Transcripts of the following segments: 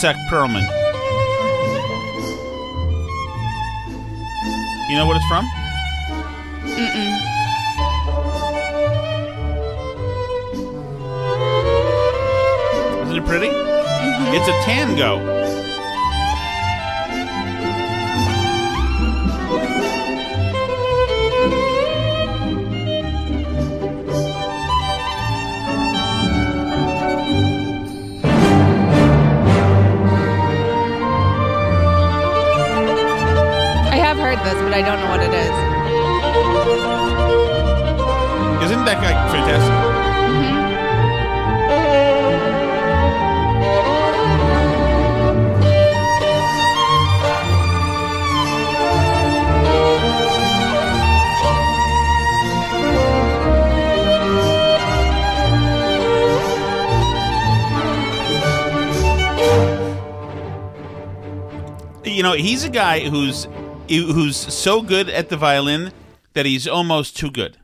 Itzhak Perlman. You know what it's from? Mm-mm. Isn't it pretty? It's a tango. I don't know what it is. Isn't that guy fantastic? Mm-hmm. You know, he's a guy who's who's so good at the violin that he's almost too good.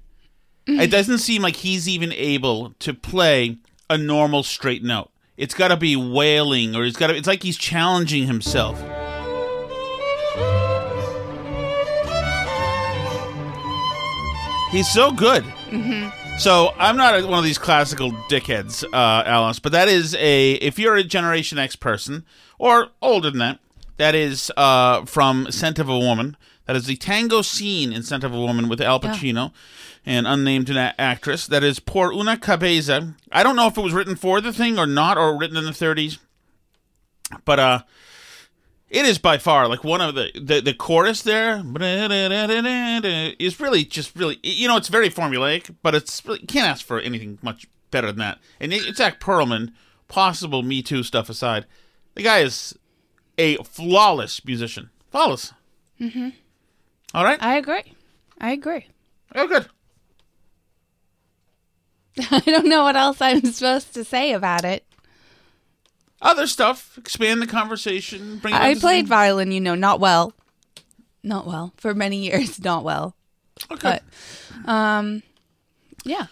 It doesn't seem like he's even able to play a normal straight note. It's got to be wailing, or it's got to. It's like he's challenging himself. He's so good. So I'm not a, one of these classical dickheads, uh, Alice, but that is a. If you're a Generation X person or older than that, that is uh, from Scent of a Woman. That is the tango scene in Scent of a Woman with Al Pacino and unnamed na- actress. That is Por una cabeza. I don't know if it was written for the thing or not, or written in the 30s, but uh, it is by far like one of the the, the chorus there is really just really you know it's very formulaic, but it's really, can't ask for anything much better than that. And Itzhak Perlman, possible Me Too stuff aside, the guy is a flawless musician, flawless. Mm-hmm. All right. I agree. I agree. Oh, good. I don't know what else I'm supposed to say about it. Other stuff, expand the conversation. Bring. I played violin, you know, not well. Not well. For many years, not well. Okay. But um yeah.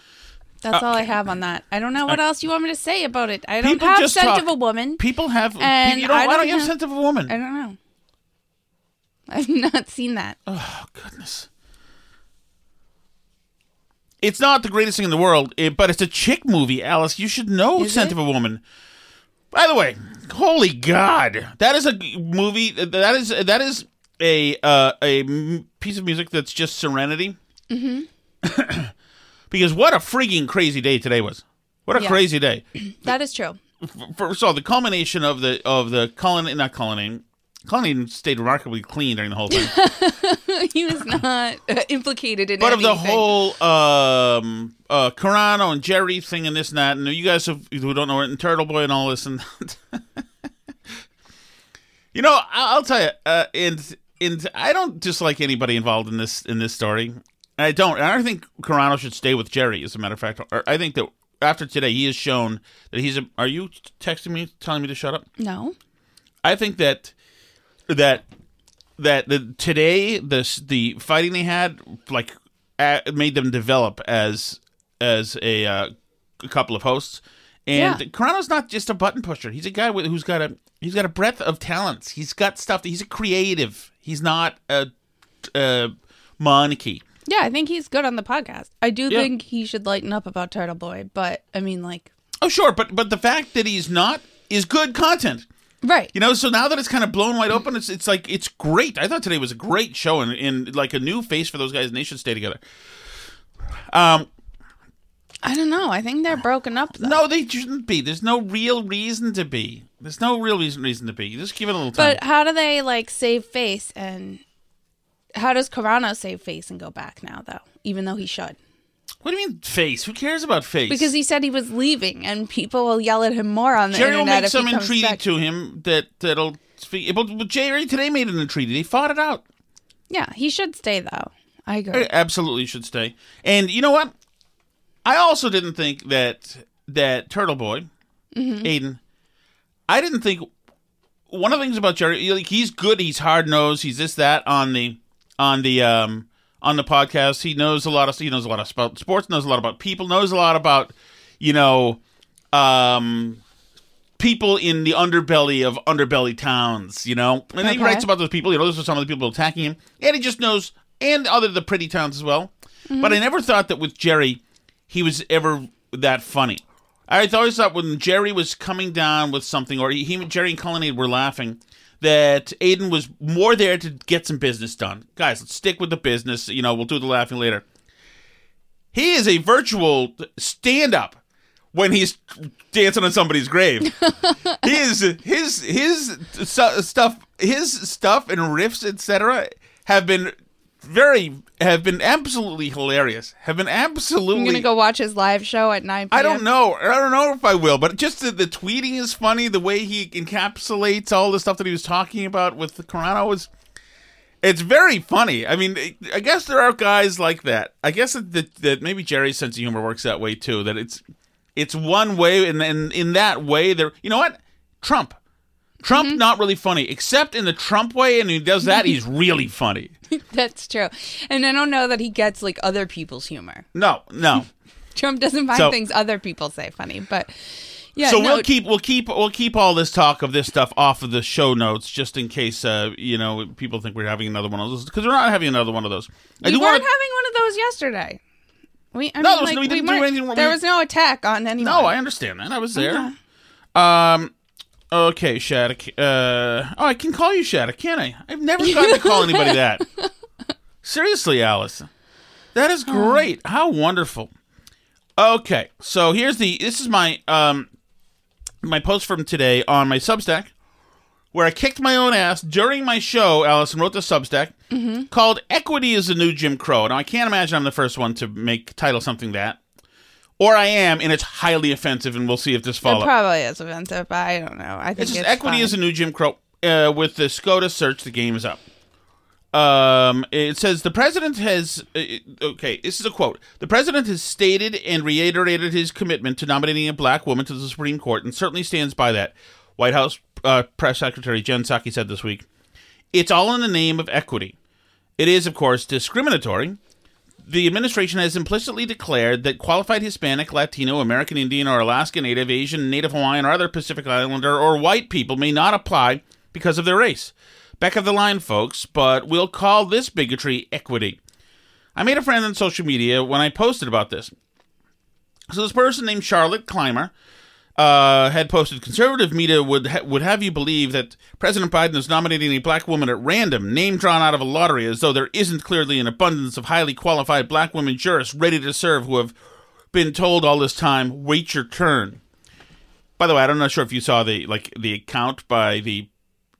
That's all I have on that. I don't know what else you want me to say about it. I don't People have scent talk- of a woman. People have. And you don't, I why don't don't you have scent of a woman? I don't know. I've not seen that. Oh goodness. It's not the greatest thing in the world, but it's a chick movie, Alice. You should know Is Scent it? of a Woman. By the way, holy God, that is a movie. That is that is a uh, a piece of music that's just serenity. Mm-hmm. because what a freaking crazy day today was. What a Yeah. crazy day. That is true. First of all, the culmination of the of the colon not colony. Colony stayed remarkably clean during the whole thing. he was not uh, implicated in But of the whole um, uh, Carano and Jerry thing and this and that, and you guys have, who don't know it, and Turtle Boy and all this, and you know, I- I'll tell you, uh, and and I don't dislike anybody involved in this in this story. I don't. And I don't think Carano should stay with Jerry. As a matter of fact, or I think that after today, he has shown that he's a. Are you texting me, telling me to shut up? No. I think that that that the today the the fighting they had like made them develop as as a, uh, a couple of hosts. And Yeah. Carano's not just a button pusher. He's a guy with, who's got a he's got a breadth of talents. He's got stuff. He's a creative. He's not a, a monarchy. Yeah, I think he's good on the podcast. I do Yeah. think he should lighten up about Turtle Boy, but I mean, like, Oh sure, but but the fact that he's not is good content. right? You know, so now that it's kind of blown wide open, it's it's like it's great. I thought today was a great show and, and like a new face for those guys, and they should stay together. Um, I don't know. I think they're broken up. Though. no, they shouldn't be. There's no real reason to be. There's no real reason reason to be. Just give it a little time. But how do they like save face and how does Carano save face and go back now though? Even though he should. what do you mean face? Who cares about face? Because he said he was leaving and people will yell at him more on the Jerry will internet make if some he comes entreaty back. to him that that'll speak. But, but Jerry today made an entreaty. They fought it out. Yeah, he should stay though. I agree. Absolutely should stay. And you know what? I also didn't think that that Turtle Boy, mm-hmm. Aiden. I didn't think one of the things about Jerry, like he's good. He's hard nosed. He's this that on the on the um on the podcast. He knows a lot of he knows a lot about sports. Knows a lot about people. Knows a lot about you know um people in the underbelly of underbelly towns, you know? And he writes about those people, you know, those are some of the people attacking him. And he just knows, and other the pretty towns as well. But I never thought that with Jerry, he was ever that funny. I always thought when Jerry was coming down with something, or he, he Jerry and Cullinade were laughing, that Aiden was more there to get some business done. Guys, let's stick with the business. You know, we'll do the laughing later. He is a virtual stand up when he's dancing on somebody's grave. his his stu- stuff his stuff and riffs etc have been very have been absolutely hilarious. Have been absolutely I'm gonna go watch his live show at 9 p.m. I don't know. I don't know if I will, but just the, the tweeting is funny. The way he encapsulates all the stuff that he was talking about with the Corano is, it's very funny. I mean, I guess there are guys like that. I guess that, that, that maybe Jerry's sense of humor works that way too. That it's it's one way, and in, in that way, there. You know what? Trump. Trump Mm-hmm. not really funny, except in the Trump way, and he does that. he's really funny. That's true. And I don't know that he gets like other people's humor. No, no. Trump doesn't find So- things other people say funny, but yeah. so no, we'll keep we'll keep we'll keep all this talk of this stuff off of the show notes just in case uh, you know people think we're having another one of those because we're not having another one of those. I we weren't want having one of those yesterday. We, I No, mean, was like, no- we didn't do anything. There We- was no attack on anyone. No, I understand that. I was there. Um. Okay, Shattuck. Uh. Oh, I can call you Shattuck, can't I? I've never gotten to call anybody that. Seriously, Alice. That is great. How wonderful. Okay, so here's the. This is my um, my post from today on my Substack, where I kicked my own ass during my show. Allison wrote the Substack called "Equity is the New Jim Crow." Now I can't imagine I'm the first one to make title something that, or I am, and it's highly offensive. And we'll see if this It follows. probably is offensive, but I don't know. I think It's it's, equity fine. is a new Jim Crow. Uh, with the SCOTUS search, the game is up. Um, it says the president has. Uh, okay, this is a quote. The president has stated and reiterated his commitment to nominating a black woman to the Supreme Court, and certainly stands by that. White House uh, press secretary Jen Psaki said this week, "It's all in the name of equity. It is, of course, discriminatory." The administration has implicitly declared that qualified Hispanic, Latino, American Indian, or Alaska Native, Asian, Native Hawaiian, or other Pacific Islander or white people may not apply because of their race. Back of the line, folks, but we'll call this bigotry equity. I made a friend on social media when I posted about this. So this person named Charlotte Clymer uh, had posted conservative media would ha- would have you believe that President Biden is nominating a black woman at random, name drawn out of a lottery, as though there isn't clearly an abundance of highly qualified black women jurists ready to serve who have been told all this time, wait your turn. By the way, I'm not sure if you saw the like the account by the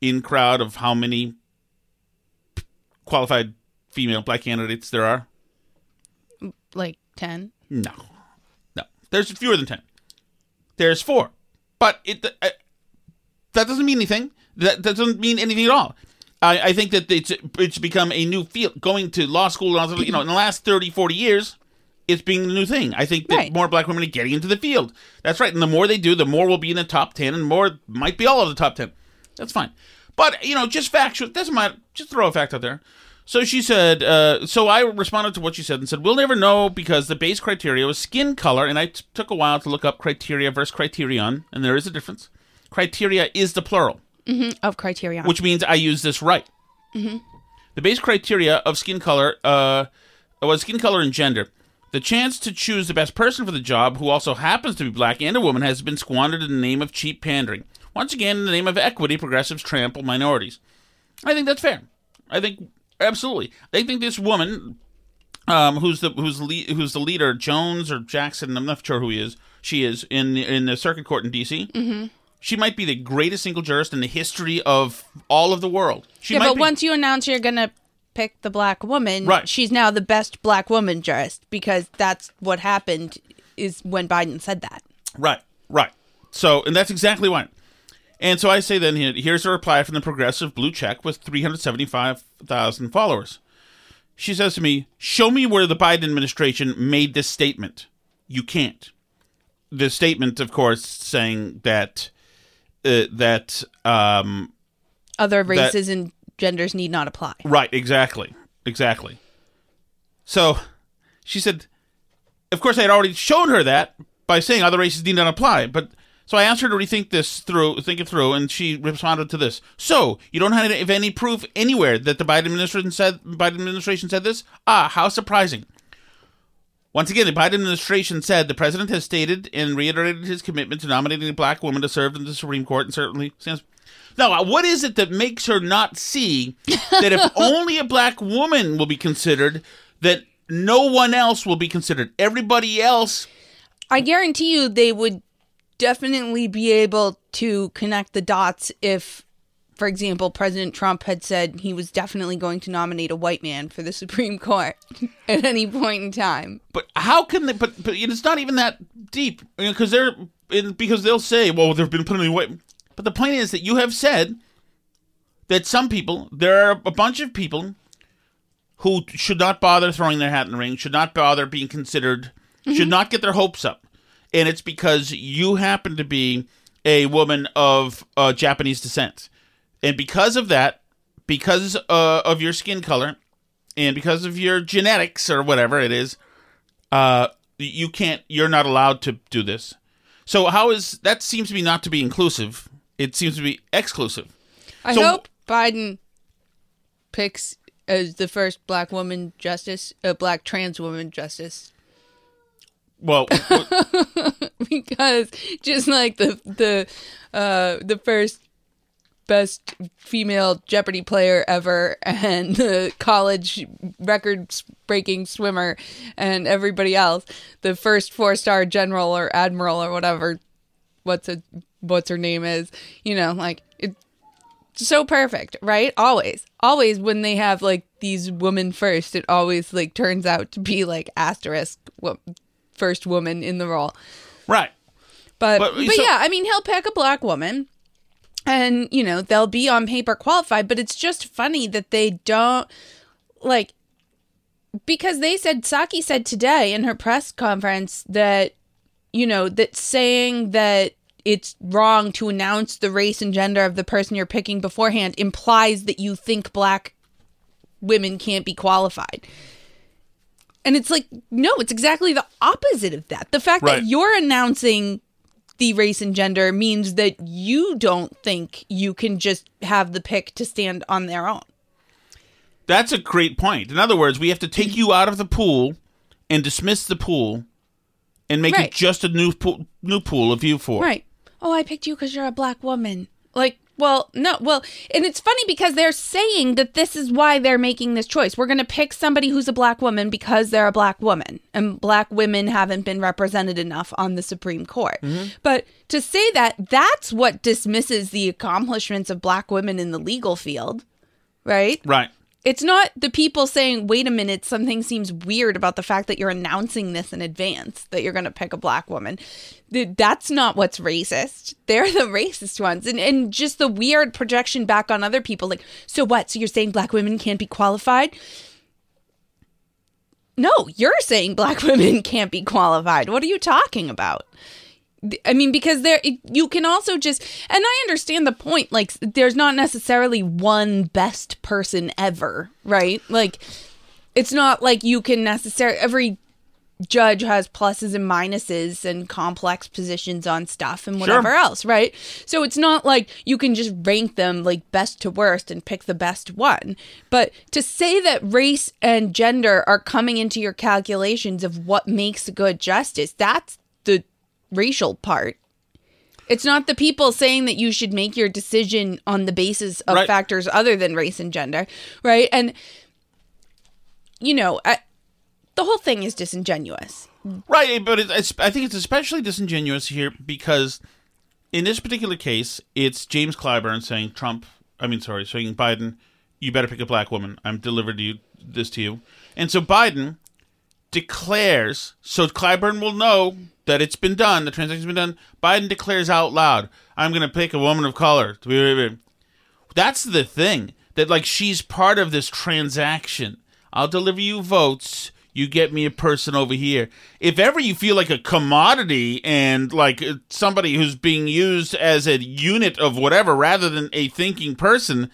in crowd of how many qualified female black candidates there are? Like 10. No, no. There's fewer than ten. There's four, but it uh, that doesn't mean anything. That, that doesn't mean anything at all. I, I think that it's it's become a new field. Going to law school, you know, in the last 30, 40 years, it's being the new thing. I think that Right. more black women are getting into the field. That's right. And the more they do, the more will be in the top ten, and more might be all of the top ten. That's fine. But you know, just factual doesn't matter. Just throw a fact out there. So she said. Uh, so I responded to what she said and said, "We'll never know because the base criteria was skin color, and I t- took a while to look up criteria versus criterion, and there is a difference. Criteria is the plural, Of criteria. which means I use this right. The base criteria of skin color uh, was skin color and gender. The chance to choose the best person for the job, who also happens to be black and a woman, has been squandered in the name of cheap pandering. Once again, in the name of equity, progressives trample minorities. I think that's fair. I think absolutely. They think this woman, um, who's the who's le- who's the leader, Jones or Jackson, I'm not sure who he is. She is in in the circuit court in D.C. Mm-hmm. She might be the greatest single jurist in the history of all of the world. She yeah, but be- once you announce you're going to pick the black woman, Right. she's now the best black woman jurist because that's what happened is when Biden said that. Right, right. So, and that's exactly why. And so I say then here's a reply from the progressive blue check with 375,000 followers. She says to me, Show me where the Biden administration made this statement. You can't. The statement, of course, saying that, uh, that, um, Other races and genders need not apply. Right, exactly. Exactly. So she said, of course, I had already shown her that by saying other races need not apply. But so I asked her to rethink this through, think it through, and she responded to this. So you don't have any, proof anywhere that the Biden administration said Biden administration said this? Ah, how surprising. Once again, the Biden administration said the president has stated and reiterated his commitment to nominating a black woman to serve in the Supreme Court and certainly stands. Now, uh, what is it that makes her not see that if only a black woman will be considered, that no one else will be considered? Everybody else, I guarantee you they would definitely be able to connect the dots if, for example, President Trump had said he was definitely going to nominate a white man for the Supreme Court at any point in time. but how can they? But, but it's not even that deep because they're because they'll say, "Well, there've been plenty of white." But the point is that you have said that some people, there are a bunch of people who should not bother throwing their hat in the ring, should not bother being considered, should mm-hmm. not get their hopes up. And it's because you happen to be a woman of uh, Japanese descent. And because of that, because uh, of your skin color, and because of your genetics or whatever it is, uh, you can't, you're not allowed to do this. So, how is that seems to be not to be inclusive? It seems to be exclusive. I So- hope Biden picks as the first black woman justice, a black trans woman justice, Well, because just like the the uh, the first best female Jeopardy player ever, and the college record breaking swimmer, and everybody else, the first four star general or admiral or whatever, what's a what's her name is, you know, like it. So perfect, right? Always, always when they have like these women first, it always like turns out to be like asterisk wo- first woman in the role. right. But But- but, so- yeah, I mean, he'll pick a black woman, and you know they'll be on paper qualified. But it's just funny that they don't like because they said Psaki said today in her press conference that you know that saying that it's wrong to announce the race and gender of the person you're picking beforehand implies that you think black women can't be qualified. And it's like, no, it's exactly the opposite of that. The fact Right. that you're announcing the race and gender means that you don't think you can just have the pick to stand on their own. That's a great point. In other words, we have to take you out of the pool and dismiss the pool and make Right. it just a new pool, new pool of you four. Right. Oh, I picked you because you're a black woman. Like, well, no, well, and it's funny because they're saying that this is why they're making this choice. We're going to pick somebody who's a black woman because they're a black woman, and black women haven't been represented enough on the Supreme Court. Mm-hmm. But to say that, that's what dismisses the accomplishments of black women in the legal field, right? Right. It's not the people saying, wait a minute, something seems weird about the fact that you're announcing this in advance, that you're going to pick a black woman. That's not what's racist. They're the racist ones. And, and just the weird projection back on other people. Like, so what? So you're saying black women can't be qualified? No, you're saying black women can't be qualified. What are you talking about? I mean, because there, you can also just, and I understand the point. Like, there's not necessarily one best person ever, right? Like, it's not like you can necessarily every judge has pluses and minuses and complex positions on stuff and whatever else, right? So it's not like you can just rank them like best to worst and pick the best one. But to say that race and gender are coming into your calculations of what makes good justice, that's racial part. It's not the people saying that you should make your decision on the basis of Right. factors other than race and gender, right? And you know, I, the whole thing is disingenuous. Right, but it, it's, I think it's especially disingenuous here because in this particular case, it's James Clyburn saying Trump, I mean, sorry, saying Biden, you better pick a black woman. I'm delivering you this to you. And so Biden declares, so Clyburn will know that it's been done, the transaction's been done. Biden declares out loud, I'm going to pick a woman of color. That's the thing, that like she's part of this transaction. I'll deliver you votes. You get me a person over here. If ever you feel like a commodity and like uh, somebody who's being used as a unit of whatever rather than a thinking person,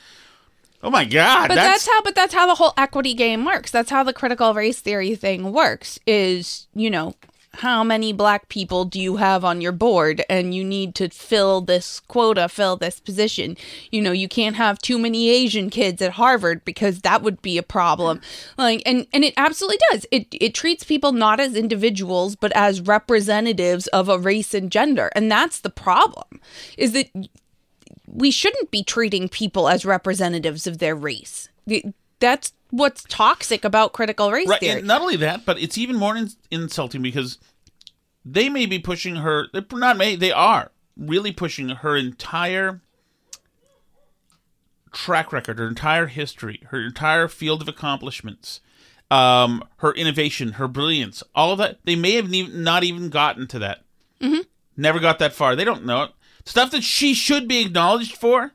oh my God. But that's, how but that's how the whole equity game works. That's how the critical race theory thing works is, you know, how many black people do you have on your board and you need to fill this quota, fill this position. You know, you can't have too many Asian kids at Harvard because that would be a problem. Like and and it absolutely does. It it treats people not as individuals but as representatives of a race and gender. And that's the problem. Is that we shouldn't be treating people as representatives of their race. That's what's toxic about critical race Right, theory. and not only that, but it's even more in- insulting because they may be pushing her. They're not may they are really pushing her entire track record, her entire history, her entire field of accomplishments, um, her innovation, her brilliance, all of that. They may have ne- not even gotten to that. Mm-hmm. Never got that far. They don't know it. Stuff that she should be acknowledged for.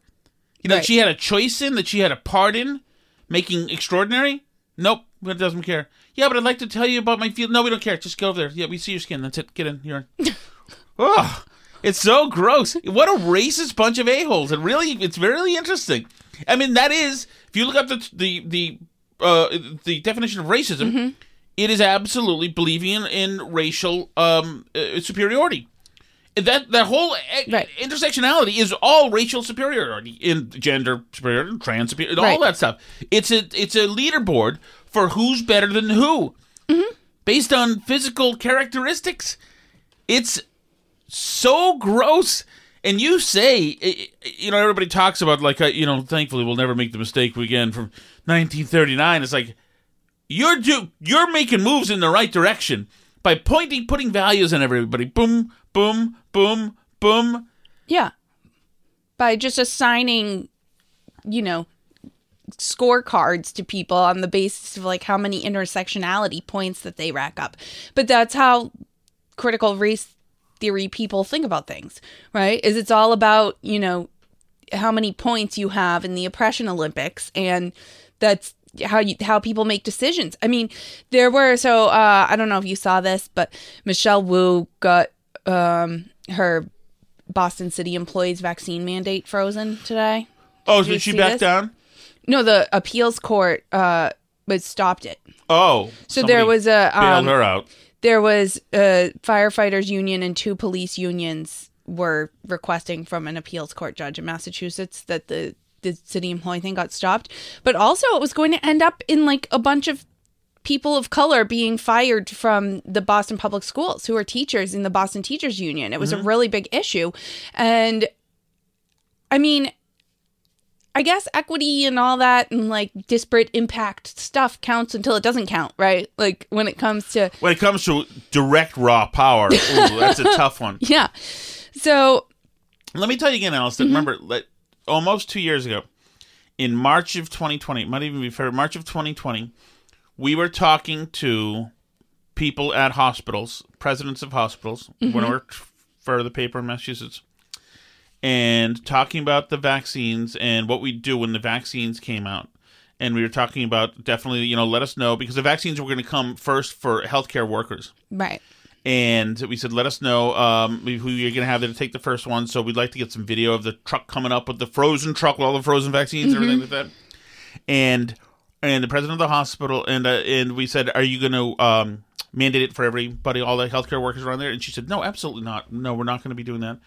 You know, Right. she had a choice in, that she had a part in, making extraordinary. Nope, it doesn't care. Yeah, but I'd like to tell you about my field. No, we don't care. Just go over there. Yeah, we see your skin. That's it. Get in. You're in. oh, it's so gross. What a racist bunch of a holes. It really, it's really interesting. I mean, that is if you look up the the the uh, the definition of racism, it is absolutely believing in, in racial um, uh, superiority. That that whole e- Right. intersectionality is all racial superiority in gender superiority, trans superiority, all that stuff. It's a it's a leaderboard for who's better than who, mm-hmm. based on physical characteristics. It's so gross. And you say, i- i- you know, everybody talks about like, uh, you know, thankfully we'll never make the mistake again from 1939. It's like you're do you're making moves in the right direction by pointing, putting values on everybody. Boom, boom, boom, boom. yeah. By just assigning, you know, scorecards to people on the basis of like how many intersectionality points that they rack up. But that's how critical race theory people think about things, right? Is it's all about, you know, how many points you have in the oppression olympics and that's how you how people make decisions i mean there were so uh i don't know if you saw this but michelle wu got um her boston city employees vaccine mandate frozen today Oh, Did she back this? down? no the appeals court uh was stopped it Oh, So there was a, bailed um, her out. there was a firefighters union and two police unions were requesting from an appeals court judge in Massachusetts that the the city employee thing got stopped but also it was going to end up in like a bunch of people of color being fired from the Boston public schools who are teachers in the Boston teachers union it was a really big issue and i mean I guess equity and all that and like disparate impact stuff counts until it doesn't count, right? Like when it comes to When it comes to direct raw power, ooh, that's a tough one. yeah. So Let me tell you again, Allison. Mm-hmm. remember, like, almost two years ago, in March of 2020, it might even be February, March of 2020, we were talking to people at hospitals, presidents of hospitals, when I worked for the paper in Massachusetts, and talking about the vaccines and what we do when the vaccines came out. And we were talking about definitely, you know, let us know because the vaccines were going to come first for healthcare workers Right. and we said, "Let us know um, who you're going to have there to take the first one." So we'd like to get some video of the truck coming up with the frozen truck with all the frozen vaccines and everything like that. And and the president of the hospital and uh, and we said, "Are you going to um, mandate it for everybody, all the healthcare workers around there?" And she said, "No, absolutely not. No, we're not going to be doing that."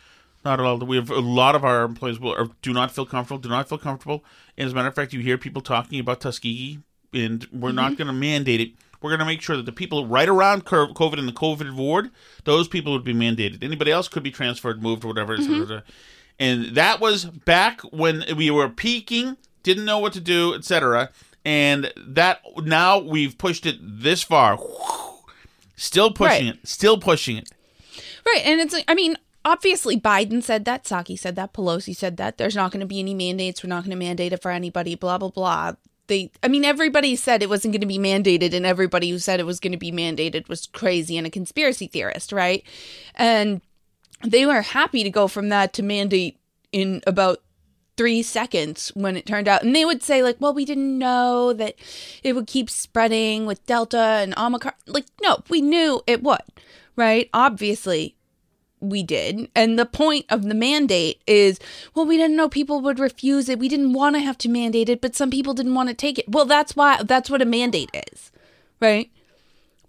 Not at all. We have a lot of our employees will or do not feel comfortable. Do not feel comfortable. And as a matter of fact, you hear people talking about Tuskegee, and we're not going to mandate it. We're going to make sure that the people right around COVID in the COVID ward, those people would be mandated. Anybody else could be transferred, moved, or whatever. And that was back when we were peaking, didn't know what to do, etc. And that now we've pushed it this far. Still pushing Right. it. Still pushing it. Right. And it's I mean, obviously Biden said that, Psaki said that, Pelosi said that. There's not going to be any mandates. We're not going to mandate it for anybody, blah, blah, blah. They, I mean, everybody said it wasn't going to be mandated, and everybody who said it was going to be mandated was crazy and a conspiracy theorist, right? And they were happy to go from that to mandate in about three seconds when it turned out. And they would say, like, well, we didn't know that it would keep spreading with Delta and Omicron. Like, no, we knew it would, right? Obviously, we did. And the point of the mandate is, well, we didn't know people would refuse it. We didn't want to have to mandate it, but some people didn't want to take it. Well, that's why, that's what a mandate is, right?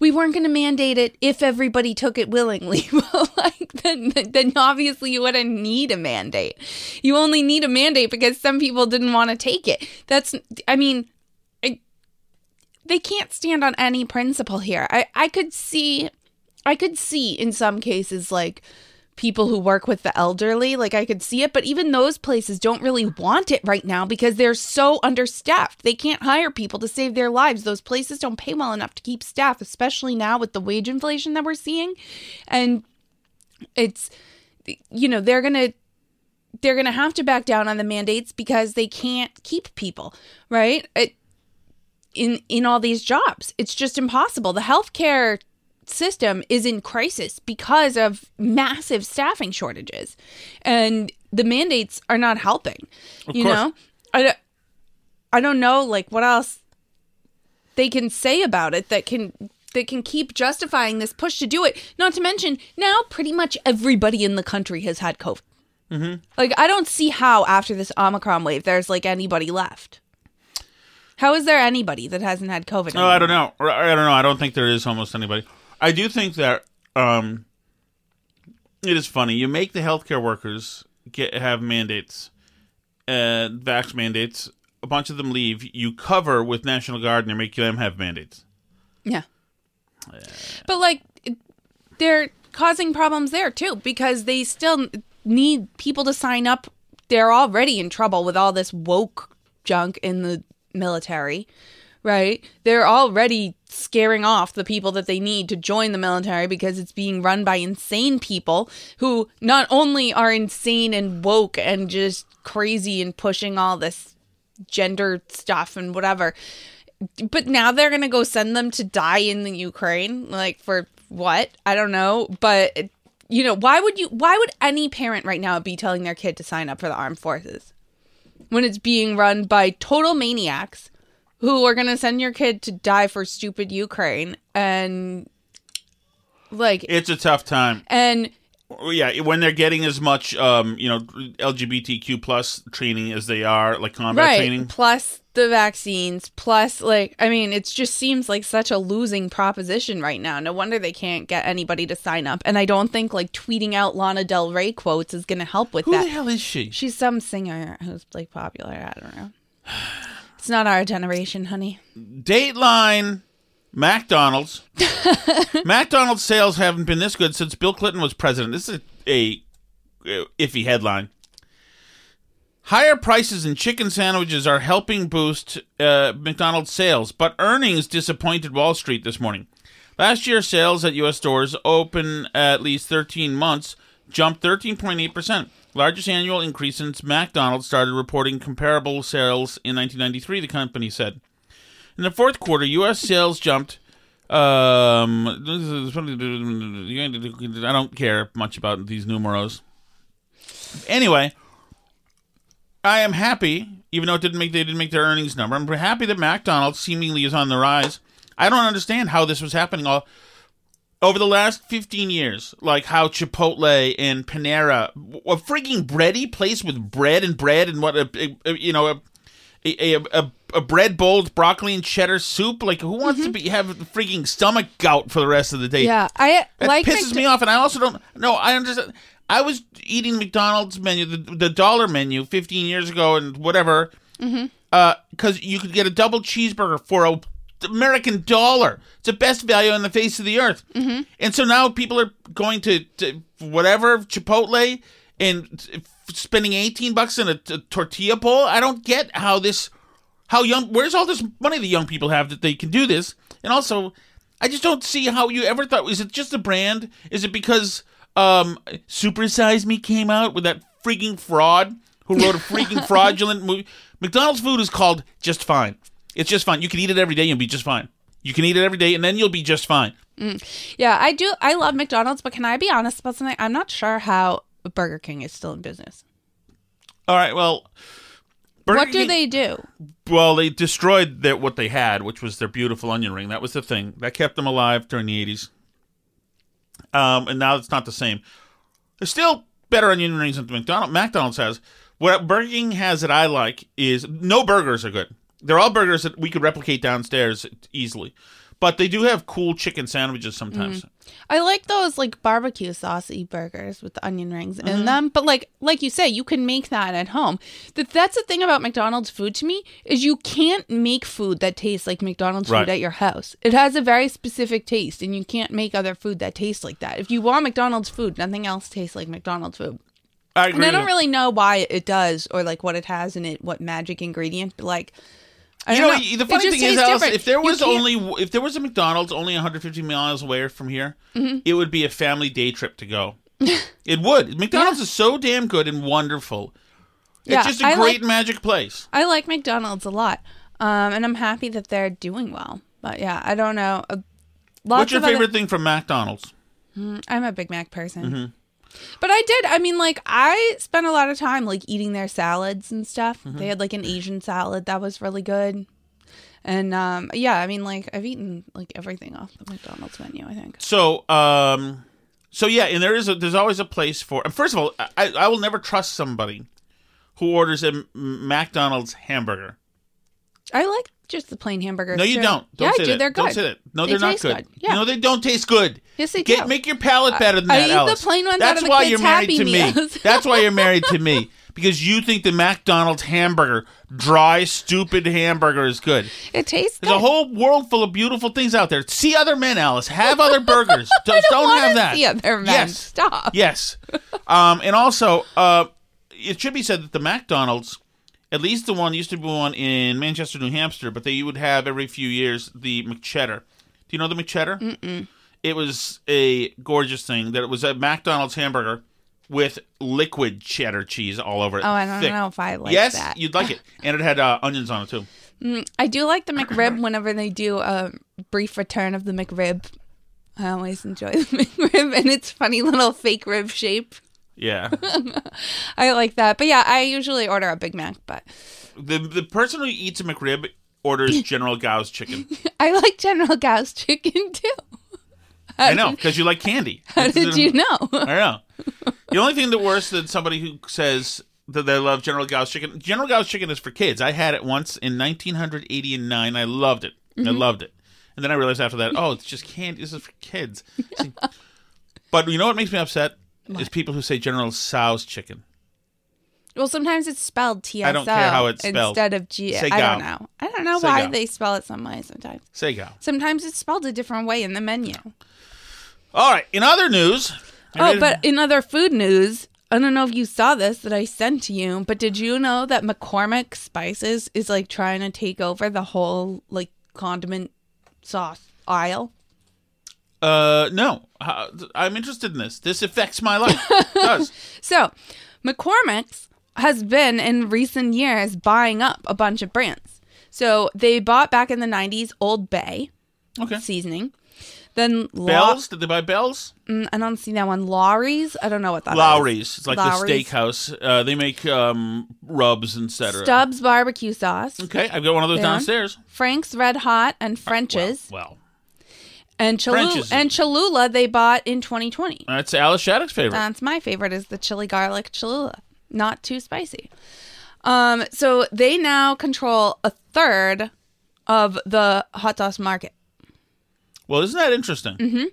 We weren't going to mandate it if everybody took it willingly. well, like then, then obviously you wouldn't need a mandate. You only need a mandate because some people didn't want to take it. That's, I mean, I, they can't stand on any principle here. I, I could see, I could see in some cases like people who work with the elderly, like I could see it, but even those places don't really want it right now because they're so understaffed. They can't hire people to save their lives. Those places don't pay well enough to keep staff, especially now with the wage inflation that we're seeing. And it's you know, they're going to they're going to have to back down on the mandates because they can't keep people, right? It, in in all these jobs. It's just impossible. The healthcare system is in crisis because of massive staffing shortages and the mandates are not helping you course. know I, don't- I don't know like what else they can say about it that can that can keep justifying this push to do it not to mention now pretty much everybody in the country has had covid mm-hmm. like i don't see how after this omicron wave there's like anybody left how is there anybody that hasn't had covid Oh, I don't know. I don't know. I don't think there is almost anybody. I do think that um, it is funny. You make the healthcare workers get have mandates, uh, vax mandates. A bunch of them leave. You cover with National Guard and you make them have mandates. Yeah. But like they're causing problems there too because they still need people to sign up. They're already in trouble with all this woke junk in the military, right? They're already scaring off the people that they need to join the military because it's being run by insane people who not only are insane and woke and just crazy and pushing all this gender stuff and whatever. But now they're going to go send them to die in the Ukraine like for what? I don't know, but you know, why would you why would any parent right now be telling their kid to sign up for the armed forces when it's being run by total maniacs who are going to send your kid to die for stupid Ukraine and like It's a tough time. and Yeah, when they're getting as much, um, you know, LGBTQ plus training as they are, like combat right training. plus the vaccines plus like i mean it just seems like such a losing proposition right now no wonder they can't get anybody to sign up and i don't think like tweeting out lana del rey quotes is going to help with Who that Who the hell is she? she's some singer who's like popular i don't know not our generation honey Dateline, McDonald's. McDonald's sales haven't been this good since Bill Clinton was president. This is a, a iffy headline. Higher prices in chicken sandwiches are helping boost uh, McDonald's sales, but earnings disappointed Wall Street this morning. Last year, sales at U.S. stores open at least 13 months jumped 13.8%. Largest annual increase since McDonald's started reporting comparable sales in 1993, the company said. In the fourth quarter, U.S. sales jumped. Um, I don't care much about these numeros. Anyway, I am happy, even though it didn't make they didn't make their earnings number. I'm happy that McDonald's seemingly is on the rise. I don't understand how this was happening all over the last 15 years, like how Chipotle and Panera, a freaking bready place with bread and bread and what a, a you know a a, a, a bread bowl with broccoli and cheddar soup. Like who wants to mm-hmm. be have freaking stomach gout for the rest of the day? Yeah, I That like pisses me off, and I also don't. No, I understand. I was eating McDonald's menu, the, the dollar menu, 15 years ago, and whatever, mm-hmm. uh, because you could get a double cheeseburger for a American dollar. It's the best value on the face of the earth. Mm-hmm. And so now people are going to, to whatever Chipotle and spending 18 bucks in a, t- tortilla bowl. I don't get how this, how young. Where's all this money the young people have that they can do this? And also, I just don't see how you ever thought. Is it just a brand? Is it because um, Super Size Me came out with that freaking fraud who wrote a freaking fraudulent movie? McDonald's food is called just fine. It's just fine. You can eat it every day and be just fine. You can eat it every day and then you'll be just fine. Yeah, I do. I love McDonald's, but can I be honest about something? I'm not sure how Burger King is still in business. All right. Well, Burger what do King- they do? Well, they destroyed their, what they had, which was their beautiful onion ring. That was the thing that kept them alive during the eighties. Um, and now it's not the same. There's still better onion rings than McDonald's. McDonald's has. What Burger King has that I like is no burgers are good. They're all burgers that we could replicate downstairs easily, but they do have cool chicken sandwiches sometimes. I like those like barbecue saucy burgers with the onion rings Mm-hmm. in them. But like like you say, you can make that at home. That that's the thing about McDonald's food to me is you can't make food that tastes like McDonald's Right. food at your house. It has a very specific taste, and you can't make other food that tastes like that. If you want McDonald's food, nothing else tastes like McDonald's food. I agree. And I don't you. really know why it does or like what it has in it, what magic ingredient. But like, I you know, know. the funny thing is, Alice, if there was only if there was a McDonald's only 150 miles away from here, Mm-hmm. it would be a family day trip to go. it would. McDonald's is so damn good and wonderful. It's Yeah, just a I great like- magic place. I like McDonald's a lot, um, and I'm happy that they're doing well. But yeah, I don't know. Uh, What's your of other- favorite thing from McDonald's? I'm a Big Mac person. Mm-hmm. But I did. I mean, like, I spent a lot of time like eating their salads and stuff. Mm-hmm. They had like an Asian salad that was really good. And um, yeah, I mean, like, I've eaten like everything off the McDonald's menu. I think. So, um, so yeah, and there is a, there's always a place for. First of all, I, I will never trust somebody who orders a McDonald's hamburger. I like just the plain hamburger. No, you don't. Don't yeah, say I do. that. They're good. Don't say that. No, They are not taste good. good. Yeah. You know they don't taste good. Yes, they Get, do. Make your palate better than I that, eat the Alice. plain ones That's out of the why kids' you're married Happy to me. That's why you're married to me because you think the McDonald's hamburger, dry, stupid hamburger, is good. It tastes There's good. a whole world full of beautiful things out there. See other men, Alice. Have other burgers. Don't, don't wanna have that. see other men. Yes. Stop. Yes. Um, and also, uh, it should be said that the McDonald's, at least the one used to be one in Manchester, New Hampshire, but they would have every few years the McCheddar. Do you know the McCheddar? Mm-mm. It was a gorgeous thing. That it was a McDonald's hamburger with liquid cheddar cheese all over it. Oh, I don't Thick. know if I like yes, that. you'd like it, and it had uh, onions on it too. I do like the McRib whenever they do a brief return of the McRib. I always enjoy the McRib and its funny little fake rib shape. Yeah. I like that. But yeah, I usually order a Big Mac, but the the person who eats a McRib orders General Gao's chicken. I like General Gao's chicken too. I know because you like candy. How did you know? I know. The only thing that worse than somebody who says that they love General Gao's chicken. General Gao's chicken is for kids. I had it once in 1989. I loved it. I Mm-hmm. loved it. And then I realized after that, oh, it's just candy. This is for kids. But you know what makes me upset is people who say General Tso's chicken. Well, sometimes it's spelled T S O. I don't care how it's spelled. instead of G. I don't know. I don't know why they spell it some way. Sometimes, Say Gao. sometimes it's spelled a different way in the menu. All right. In other news. Oh, but in other food news, I don't know if you saw this that I sent to you, but did you know that McCormick Spices is like trying to take over the whole like condiment sauce aisle? Uh, no. I'm interested in this. This affects my life. It does. So, McCormick's has been in recent years buying up a bunch of brands. So they bought back in the 90s Old Bay Okay. seasoning. Then Bells? Did they buy Bells? Mm, I don't see that one. Lawry's? I don't know what that is. Lawry's. It's like Lawry's. the steakhouse. Uh, they make um, rubs, etc. Stubbs barbecue sauce. Okay, I've got one of those There. downstairs. Frank's Red Hot and French's. Well, and Cholula, and Cholula they bought in 2020. that's Alice Shattuck's favorite. That's my favorite is the chili garlic Cholula. Not too spicy. Um, so they now control a third of the hot sauce market. well, isn't that interesting? Mm-hmm.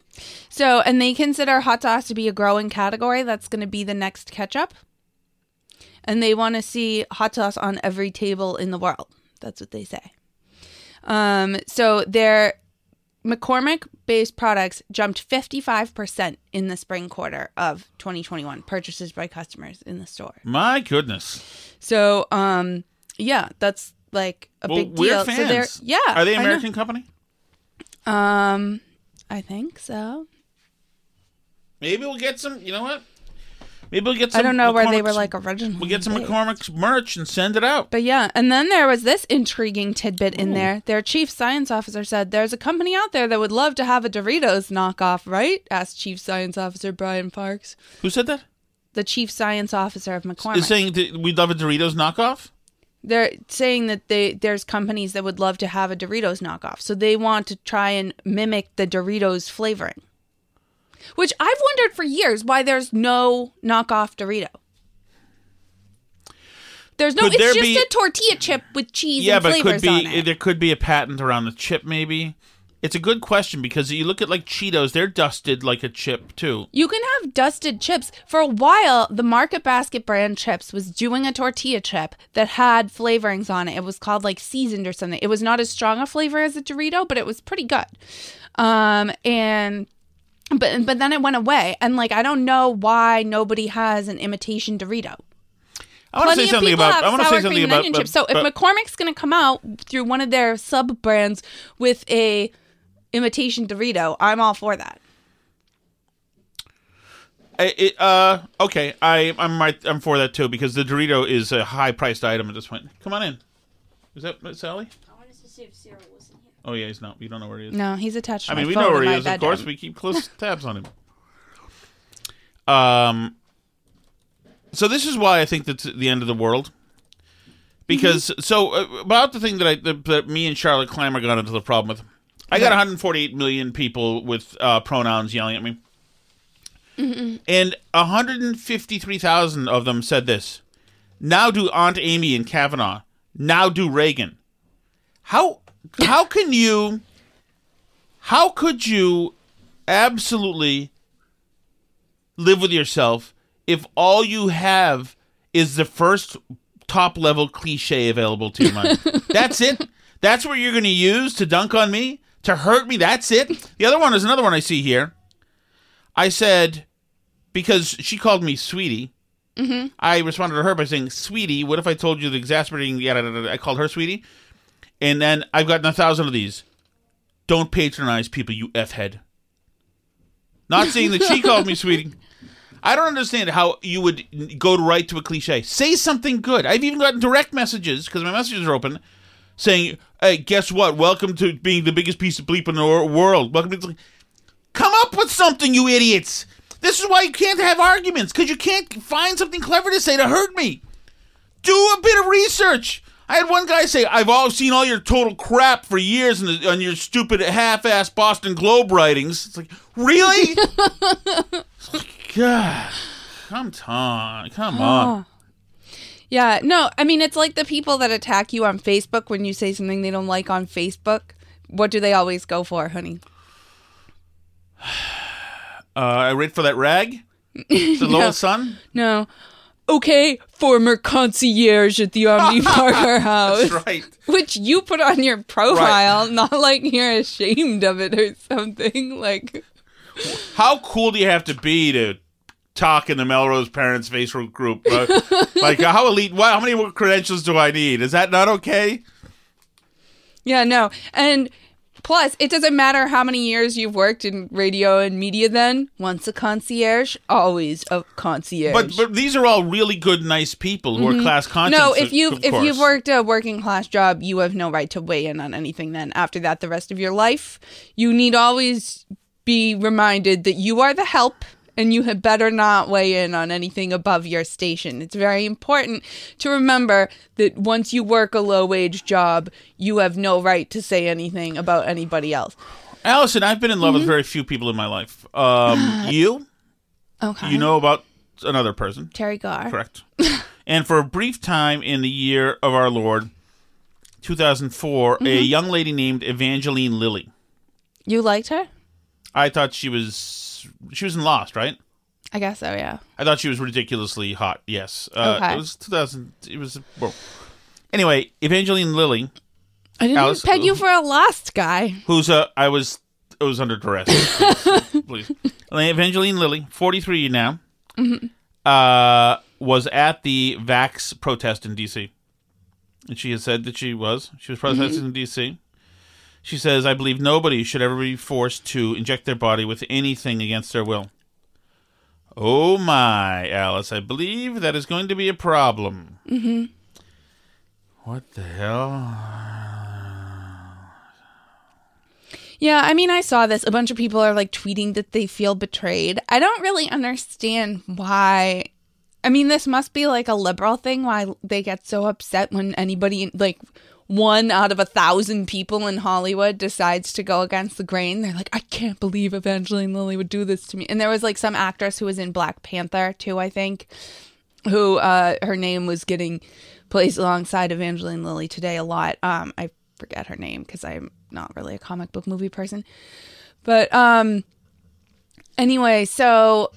So, and they consider hot sauce to be a growing category. That's going to be the next ketchup. And they want to see hot sauce on every table in the world. That's what they say. Um, so their McCormick based products jumped 55% in the spring quarter of 2021, purchases by customers in the store. My goodness. So, um, yeah, that's like a Well, big deal. fans. So they're, yeah. Are they. American company? Um, I think so. Maybe we'll get some. You know what? Maybe we'll get some. I don't know where they were like originally. We'll get some. McCormick's merch and send it out. But yeah, and then there was this intriguing tidbit in there. Their chief science officer said, "There's a company out there that would love to have a Doritos knockoff, right?" asked Chief Science Officer Brian Parks, Who said that? the chief science officer of McCormick. Is saying that we love a Doritos knockoff. They're saying that they there's companies that would love to have a Doritos knockoff, so they want to try and mimic the Doritos flavoring. Which I've wondered for years why there's no knockoff Dorito. There's no. Could it's just be- a tortilla chip with cheese Yeah, but could be it. there could be a patent around the chip. Maybe it's a good question because you look at like Cheetos, they're dusted like a chip too. You can have dusted chips. For a while, the Market Basket brand chips was doing a tortilla chip that had flavorings on it. It was called like seasoned or something. It was not as strong a flavor as a Dorito, but it was pretty good. Um, and but but then it went away, and like I don't know why nobody has an imitation Dorito. I want to say something about. I want to say something about. onion chips. So if but- McCormick's going to come out through one of their sub brands with a imitation Dorito, I'm all for that. It, uh, okay, I I'm right. I'm for that too because the Dorito is a high priced item at this point. Come on in. Is that Sally? I wanted to see if Cyril was in here. Oh yeah, he's not. You don't know where he is. No, he's attached. To I mean, we know where he is. Of course, we keep close tabs on him. Um. So this is why I think that's the end of the world. Because so uh, about the thing that I that, that me and Charlotte Clymer got into the problem with, I got 148 million people with uh, pronouns yelling at me, and 153,000 of them said this. Now do Aunt Amy and Kavanaugh. Now do Reagan. How how can you? How could you absolutely live with yourself if all you have is the first top level cliche available to you? man? That's it. That's what you're going to use to dunk on me, to hurt me. That's it. The other one is another one I see here. I said, because she called me sweetie. Mm-hmm. I responded to her by saying, "Sweetie, what if I told you the exasperating?" Yada. I called her sweetie, and then I've gotten a thousand of these. Don't patronize people, you f head. Not saying that she called me sweetie. I don't understand how you would go to right to a cliche. Say something good. I've even gotten direct messages because my messages are open, saying, "Hey, guess what? Welcome to being the biggest piece of bleep in the world. Welcome to." Come up with something, you idiots. This is why you can't have arguments because you can't find something clever to say to hurt me. Do a bit of research. I had one guy say, "I've all seen all your total crap for years on, the, on your stupid half-ass Boston Globe writings." It's like, really? God, come on, come on. Yeah, no, I mean, it's like the people that attack you on Facebook when you say something they don't like on Facebook. What do they always go for, honey? Uh, I wait for that rag. The Lowell Sun. No. Okay, former concierge at the Omni Parker House. That's right. Which you put on your profile, not like you're ashamed of it or something. Like, How cool do you have to be to talk in the Melrose Parents Facebook group? Uh, like, how elite? What? How many credentials do I need? Is that not okay? yeah, no. And Plus, it doesn't matter how many years you've worked in radio and media. Then, once a concierge, always a concierge. But but these are all really good, nice people who are class conscious. Mm-hmm. no, if you if you've worked a working class job, you have no right to weigh in on anything. Then after that, the rest of your life, you need always be reminded that you are the help. And you had better not weigh in on anything above your station. It's very important to remember that once you work a low wage job, you have no right to say anything about anybody else. Allison, I've been in love Mm-hmm. with very few people in my life. Um, you, Okay. you know about another person, Teri Garr. correct? and for a brief time in the year of our Lord, 2004, a Mm-hmm. young lady named Evangeline Lilly. You liked her? I thought she was she was in Lost, right? I guess so, yeah. I thought she was ridiculously hot. Yes, uh, Okay. it was 2000. It was well. Anyway, Evangeline Lilly, I didn't Alice- peg you for a lost guy. who's uh, I was I was under duress. Please, please. Evangeline Lilly, 43 now, uh, was at the Vax protest in D.C. And she has said that she was. She was protesting in D.C. She says, I believe nobody should ever be forced to inject their body with anything against their will. Oh my, Alice, I believe that is going to be a problem. Mm-hmm. What the hell? Yeah, I mean, I saw this. A bunch of people are like tweeting that they feel betrayed. I don't really understand why. I mean, this must be like a liberal thing why they get so upset when anybody, like one out of a thousand people in Hollywood decides to go against the grain. They're like, I can't believe Evangeline Lilly would do this to me. And there was like some actress who was in Black Panther too, I think, who uh, her name was getting placed alongside Evangeline Lilly today a lot. Um, I forget her name because I'm not really a comic book movie person. But um, anyway, so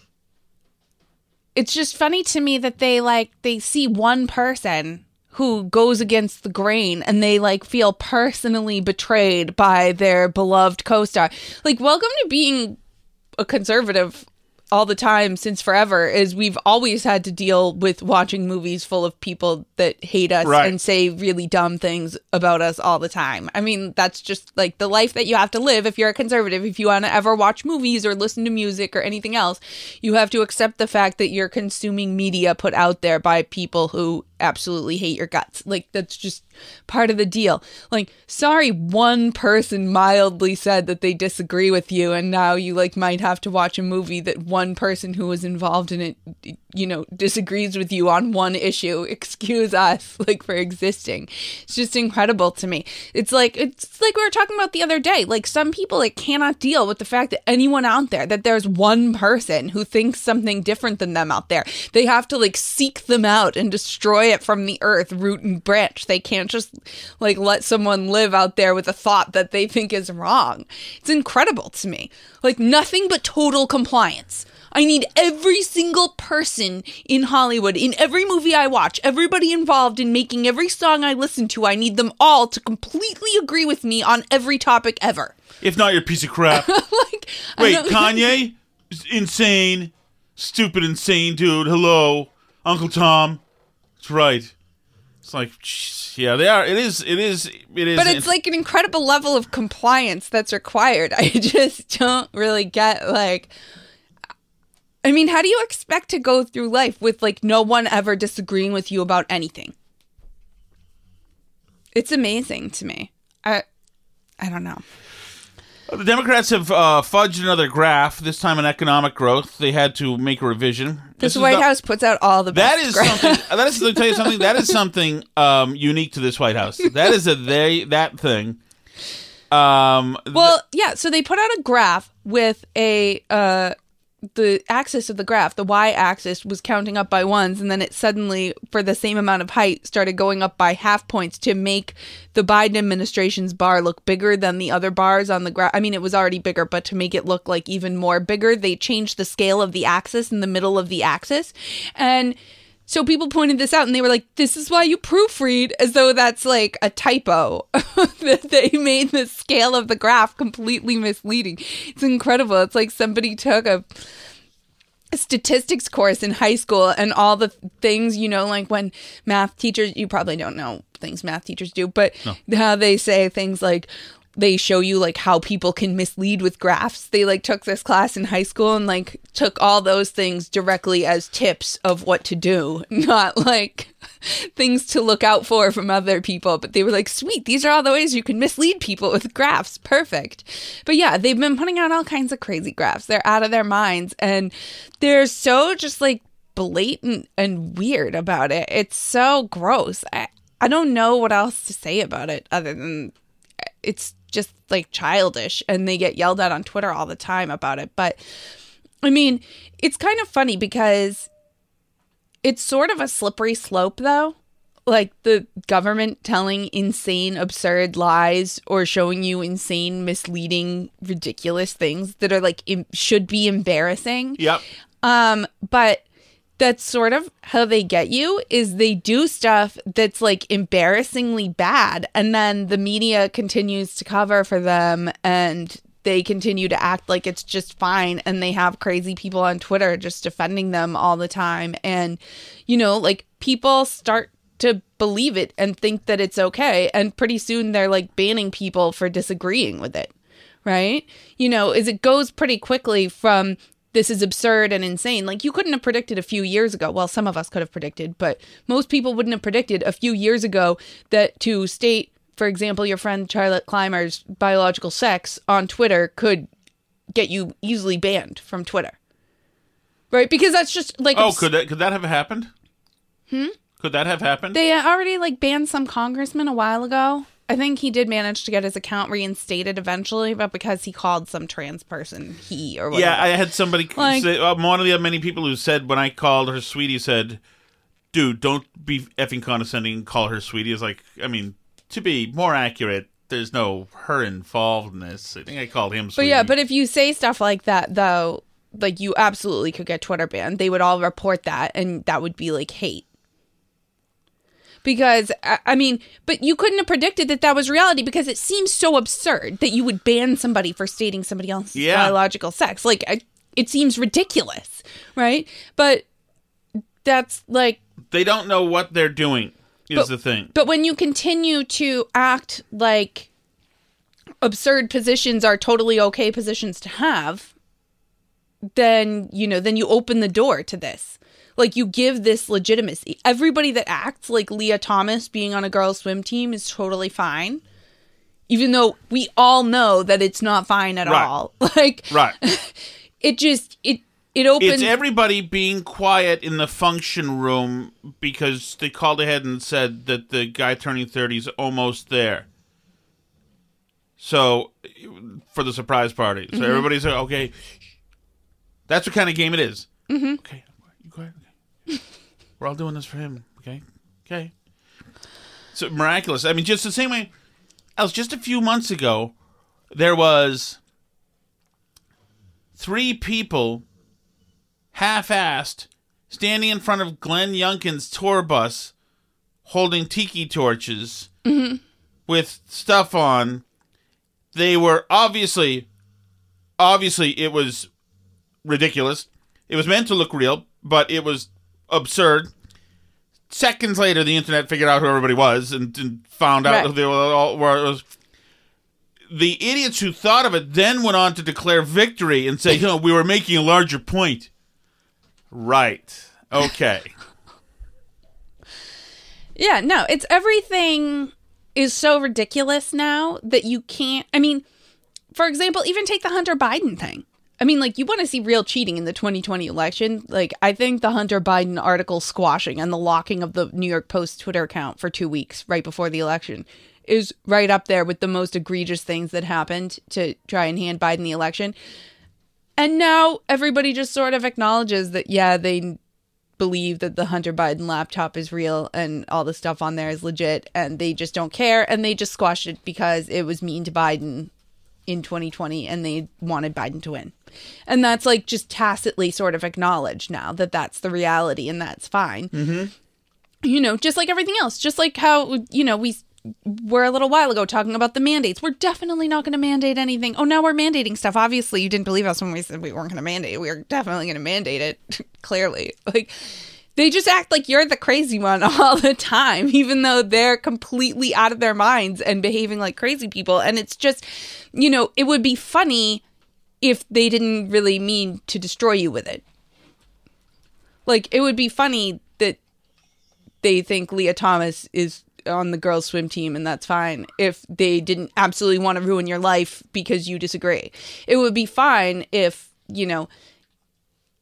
it's just funny to me that they like they see one person who goes against the grain and they like feel personally betrayed by their beloved co-star. Like welcome to being a conservative all the time since forever is we've always had to deal with watching movies full of people that hate us Right. and say really dumb things about us all the time. I mean, that's just like the life that you have to live if you're a conservative. If you want to ever watch movies or listen to music or anything else, you have to accept the fact that you're consuming media put out there by people who absolutely hate your guts. Like that's just part of the deal. Like sorry one person mildly said that they disagree with you and now you like might have to watch a movie that one person who was involved in it you know disagrees with you on one issue. Excuse us like for existing. It's just incredible to me. It's like it's like we were talking about the other day. Like some people like cannot deal with the fact that anyone out there that there's one person who thinks something different than them out there. They have to like seek them out and destroy it from the earth, root and branch. They can't just like let someone live out there with a thought that they think is wrong. It's incredible to me. Like nothing but total compliance. I need every single person in Hollywood, in every movie I watch, everybody involved in making every song I listen to, I need them all to completely agree with me on every topic ever. If not, you're a piece of crap. like, Wait, Kanye? Insane. Stupid, insane dude. Hello. Uncle Tom. Right. It's like, yeah, they are. It is, it is, it is. But it's like an incredible level of compliance that's required. I just don't really get like I mean, how do you expect to go through life with like no one ever disagreeing with you about anything? It's amazing to me. I I don't know. The Democrats have uh, fudged another graph, this time in economic growth. They had to make a revision. This, is White the- House puts out all the That is graphs. something. That is. Let tell you something. That is something um, unique to this White House. That is a they that thing. Um, Well, yeah. So they put out a graph with a uh, the axis of the graph, the y-axis, was counting up by ones, and then it suddenly, for the same amount of height, started going up by half points to make the Biden administration's bar look bigger than the other bars on the graph. I mean, it was already bigger, but to make it look like even more bigger, they changed the scale of the axis in the middle of the axis, and. So people pointed this out and they were like, this is why you proofread, as though that's like a typo. that they made the scale of the graph completely misleading. It's incredible. It's like somebody took a statistics course in high school and all the things, you know, like when math teachers, you probably don't know things math teachers do, but how they say things like, they show you like how people can mislead with graphs. They like took this class in high school and like took all those things directly as tips of what to do, not like things to look out for from other people. But they were like, sweet, these are all the ways you can mislead people with graphs. Perfect. But yeah, they've been putting out all kinds of crazy graphs. They're out of their minds and they're so just like blatant and weird about it. It's so gross. I, I don't know what else to say about it other than uh, it's just like childish and they get yelled at on Twitter all the time about it. But I mean, it's kind of funny because it's sort of a slippery slope though. Like the government telling insane, absurd lies or showing you insane, misleading, ridiculous things that are like Im- should be embarrassing. Yep. Um, but that's sort of how they get you is they do stuff that's like embarrassingly bad and then the media continues to cover for them and they continue to act like it's just fine and they have crazy people on Twitter just defending them all the time and you know like people start to believe it and think that it's okay and pretty soon they're like banning people for disagreeing with it right? You know is it goes pretty quickly from this is absurd and insane. Like you couldn't have predicted a few years ago. Well, some of us could have predicted, but most people wouldn't have predicted a few years ago that to state, for example, your friend Charlotte Clymer's biological sex on Twitter could get you easily banned from Twitter. Right? Because that's just like Oh, abs- could that could that have happened? Hmm. Could that have happened? they already like banned some congressman a while ago. I think he did manage to get his account reinstated eventually, but because he called some trans person he or whatever. yeah, I had somebody Like- say, um, one of the many people who said when I called her sweetie said, "Dude, don't be effing condescending and call her sweetie." Is like, I mean, to be more accurate, there's no her involved in this. I think I called him. But yeah, but if you say stuff like that, though, like you absolutely could get Twitter banned. They would all report that, and that would be like hate. Because I mean, but you couldn't have predicted that that was reality because it seems so absurd that you would ban somebody for stating somebody else's Yeah. biological sex. Like I, it seems ridiculous, right? But that's like they don't know what they're doing. Is But- the thing? But when you continue to act like absurd positions are totally okay positions to have, then, you know, then you open the door to this. Like you give this legitimacy. Everybody that acts like Lia Thomas being on a girls' swim team is totally fine. Even though we all know that it's not fine at Right. all. Like Right. it just it it opens It's everybody being quiet in the function room because they called ahead and said that the guy turning 30 is almost there. So, for the surprise party. So everybody's like, okay. That's what kind of game it is. Mm-hmm. Okay, you quiet. Okay. We're all doing this for him. Okay. Okay. So miraculous. I mean, just the same way. Else, just a few months ago, there was three people half-assed standing in front of Glenn Youngkin's tour bus holding tiki torches mm-hmm. with stuff on they were obviously obviously it was ridiculous it was meant to look real but it was absurd seconds later the internet figured out who everybody was and, and found out Right. who they were all were it was the idiots who thought of it then went on to declare victory and say, you know, we were making a larger point. Right. Okay. Yeah, no, it's everything is so ridiculous now that you can't. I mean, for example, even take the Hunter Biden thing. I mean, like, you want to see real cheating in the 2020 election. Like, I think the Hunter Biden article squashing and the locking of the New York Post Twitter account for two weeks right before the election is right up there with the most egregious things that happened to try and hand Biden the election. And now everybody just sort of acknowledges that, yeah, they believe that the Hunter Biden laptop is real and all the stuff on there is legit and they just don't care and they just squashed it because it was mean to Biden in 2020 and they wanted Biden to win. And that's like just tacitly sort of acknowledged now that that's the reality and that's fine. Mm-hmm. You know, just like everything else, just like how, you know, we were a little while ago talking about the mandates. We're definitely not going to mandate anything. Oh, now we're mandating stuff. Obviously, you didn't believe us when we said we weren't going to mandate. We are definitely going to mandate it. Clearly, like They just act like you're the crazy one all the time, even though they're completely out of their minds and behaving like crazy people. And it's just, you know, it would be funny if they didn't really mean to destroy you with it. Like, it would be funny that they think Lia Thomas is on the girls' swim team and that's fine if they didn't absolutely want to ruin your life because you disagree. It would be fine if, you know,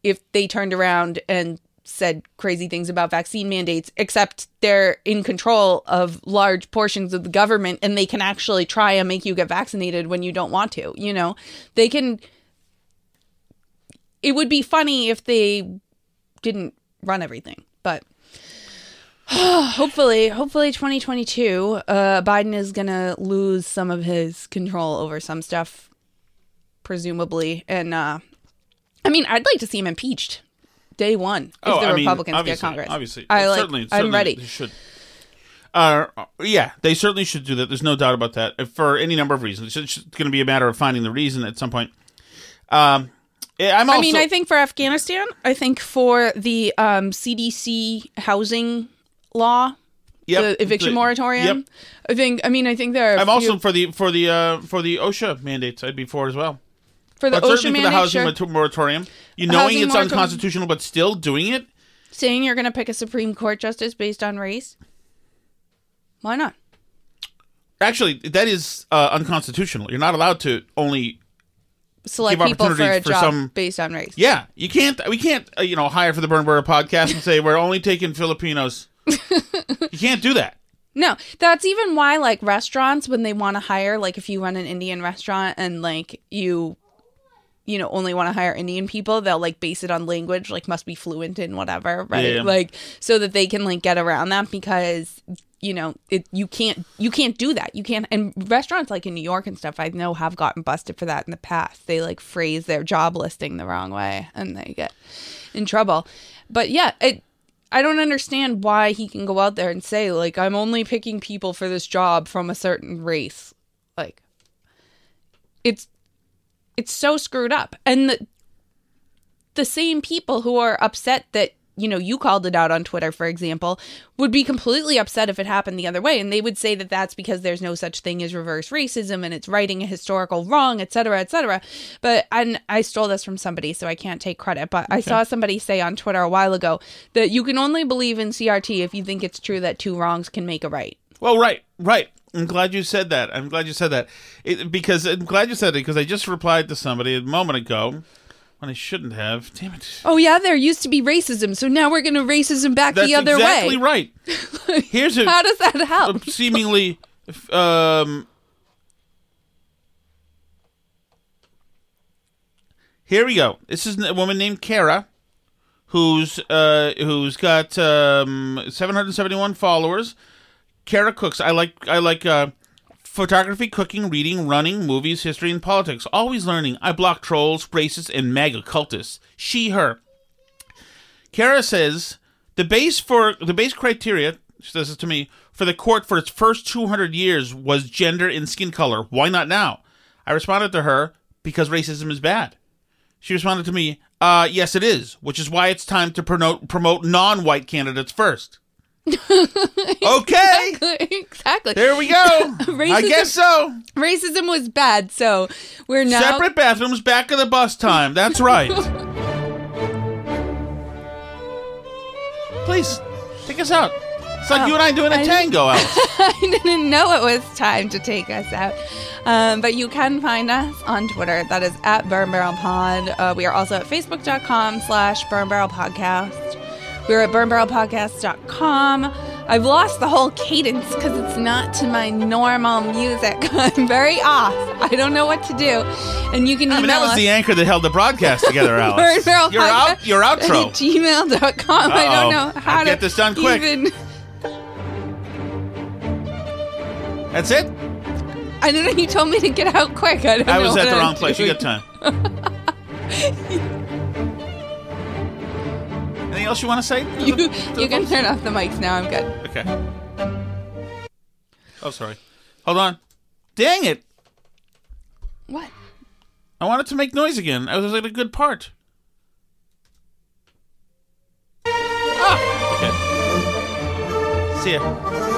if they turned around and said crazy things about vaccine mandates, except they're in control of large portions of the government and they can actually try and make you get vaccinated when you don't want to. You know, they can. It would be funny if they didn't run everything, but hopefully, hopefully 2022, uh, Biden is going to lose some of his control over some stuff, presumably. And, uh, I mean, I'd like to see him impeached day one if Oh, the I mean, Republicans get Congress. Obviously, I like. certainly, I'm certainly ready. Should. Uh, yeah, they certainly should do that. There's no doubt about that. For any number of reasons, it's going to be a matter of finding the reason at some point. Um, I'm also. I mean, I think for Afghanistan, I think for the um, CDC housing law, Yep, the eviction the- moratorium. Yep. I think. I mean, I think there are. I'm few- also for the for the uh, for the OSHA mandates. I'd be for as well. For the but certainly for the housing sure. moratorium. You knowing Housing it's moratorium. unconstitutional, but still doing it. saying you're going to pick a Supreme Court justice based on race. Why not? Actually, that is uh, unconstitutional. You're not allowed to only. Select Give people for a for job some- based on race. Yeah, you can't. We can't. Uh, you know, hire for the Burn podcast and say we're only taking Filipinos. you can't do that. No, that's even why like restaurants when they want to hire like if you run an Indian restaurant and like you you know only want to hire Indian people, they'll like base it on language like must be fluent in whatever, right? Yeah. Like so that they can like get around that because you know, it you can't you can't do that. You can't and restaurants like in New York and stuff I know have gotten busted for that in the past. They like phrase their job listing the wrong way and they get in trouble. But yeah, it I don't understand why he can go out there and say like I'm only picking people for this job from a certain race. Like it's it's so screwed up. And the the same people who are upset that you know you called it out on Twitter for example would be completely upset if it happened the other way and they would say that that's because there's no such thing as reverse racism and it's righting a historical wrong etc etc but and I stole this from somebody so I can't take credit but I saw somebody say on Twitter a while ago that you can only believe in CRT if you think it's true that two wrongs can make a right Well, right, right. I'm glad you said that. I'm glad you said that it, because I'm glad you said it because I just replied to somebody a moment ago when I shouldn't have. Damn it. oh yeah there used to be racism so now we're going to racism back That's the other exactly way right. Here's a, how does that help seemingly um Here we go. This is a woman named Kara who's uh who's got um 771 followers. Kara cooks. I like I like uh photography, cooking, reading, running, movies, history and politics. Always learning. I block trolls, racists and MAGA cultists. She her. Kara says the base for the base criteria, she says this to me, for the court for its first 200 years was gender and skin color. Why not now? I responded to her because racism is bad. She responded to me, uh, yes, it is, which is why it's time to promote, promote non white candidates first. okay, exactly there we go. I Racism- guess so. racism was bad so we're now Separate bathrooms, back of the bus time. That's right. Please, take us out. It's like you and I doing a I- tango, Alice. I didn't know it was time to take us out. Um, but you can find us on Twitter. That is at Burn Barrel Pod. Uh, we are also at facebook.com slash Burn Barrel Podcast. We're at burnbarrelpodcast.com. I've lost the whole cadence because it's not to my normal music. I'm very off. I don't know what to do. And you can email I mean, that was us. the anchor that held the broadcast together, Burn Alice. Barrel Your out, your outro. At gmail.com. I Uh-oh. don't know how Get to get this done quick. Even, That's it. I don't know. You told me to get out quick. I don't I was at the wrong place. You got time. Anything else you want to say? To you the, to you can turn off the mics now. I'm good. Okay. Oh, sorry. Hold on. Dang it. What? I wanted to make noise again. I was like a good part. Ah! Okay. See ya.